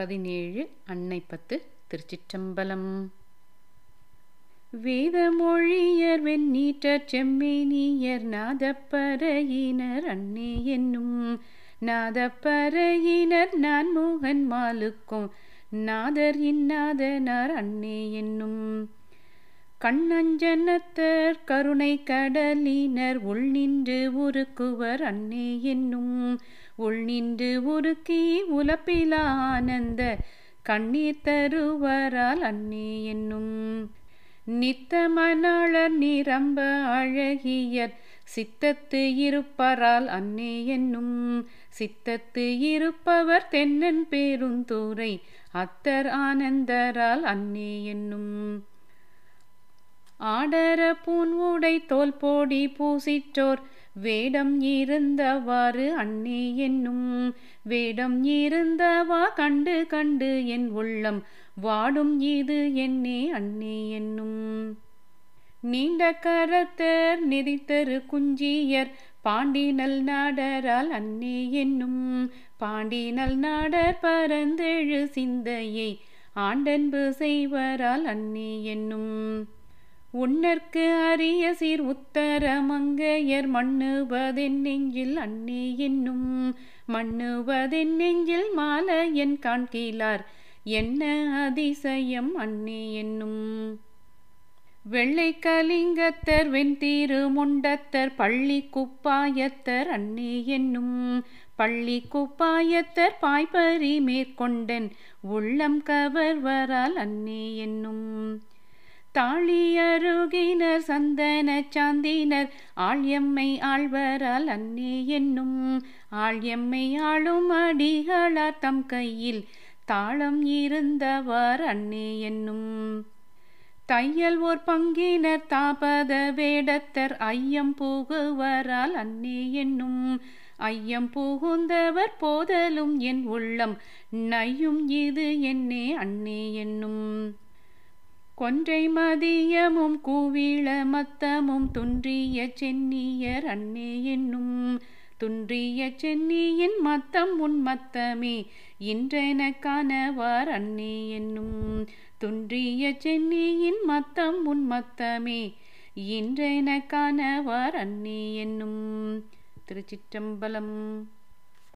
பதினேழு அன்னை பத்து திருச்சிற்றம்பலம். வேதமொழியர் வெண்ணீற்றற் செம்மேனியர் நாதப்பறையினர் அன்னே என்னும் நாதப்பறையினர் நான் மோகன் மாலுக்கும் நாதர் இன்னாதனார் அன்னே என்னும் கண்ணஞ்சனத்தர் கருணை கடலினர் உள் நின்று உருக்குவர் அன்னே என்னும். உள் நின்று உருக்கி உலப்பில ஆனந்த கண்ணீர் தருவரால் அன்னே என்னும். நித்தமனாளர் நிரம்ப அழகியர் சித்தத்து இருப்பரால் அன்னே என்னும். சித்தத்து இருப்பவர் தென்னன் பேருந்தூரை அத்தர் ஆனந்தரால் அன்னே என்னும். ஆடர பூன் உடை தோல் போடி பூசிற்றோர். வேடம் இருந்தவாறு அண்ணே என்னும். வேடம் இருந்தவா கண்டு கண்டு என் உள்ளம். வாடும் இது என்னே அண்ணே என்னும். நீண்ட கரத்தர் நெறித்தரு குஞ்சியர். பாண்டினல் நாடரால் அன்னே என்னும். பாண்டினல் நாடர் பரந்தெழு சிந்தையை. ஆண்டன்பு செய்வரால் அன்னே என்னும். உன்னற்கு அரிய சீர் உத்தர மங்கையர் மண்ணுவதென் நெஞ்சில் அன்னே என்னும் மண்ணுவதென் நெஞ்சில் மாலையன் காண்கிலார். என்ன அதிசயம் அன்னே என்னும்? வெள்ளை கலிங்கத்தர் வெண்தீரு முண்டத்தர் பள்ளி குப்பாயத்தர் அன்னே என்னும் பள்ளி குப்பாயத்தர் பாய்பறி மேற்கொண்டன் உள்ளம் கவர்வரால் அன்னே என்னும். தாழியருகினர் சந்தன சாந்தினர். ஆழ்யம்மை ஆழ்வரால் அன்னே என்னும். ஆழ்யம்மை ஆளும் அடிகளார் தம் கையில். தாளம் இருந்தவர் அன்னே என்னும். தையல் ஓர் பங்கினர் தாபத வேடத்தர். ஐயம் புகுவரால் அன்னே என்னும். ஐயம் புகுந்தவர் போதலும் என் உள்ளம். நையும் இது என்னே அன்னே என்னும். கொன்றை மதியமும் கூவிள மத்தமும் துன்றிய சென்னியர் அன்னே என்னும். துன்றிய சென்னியின் மத்தம் உன் மத்தமே இன்றென கணவார் அன்னே என்னும். துன்றிய சென்னியின் மத்தம் உன் மத்தமே இன்றென கணவார் அன்னே என்னும். திருச்சிற்றம்பலம்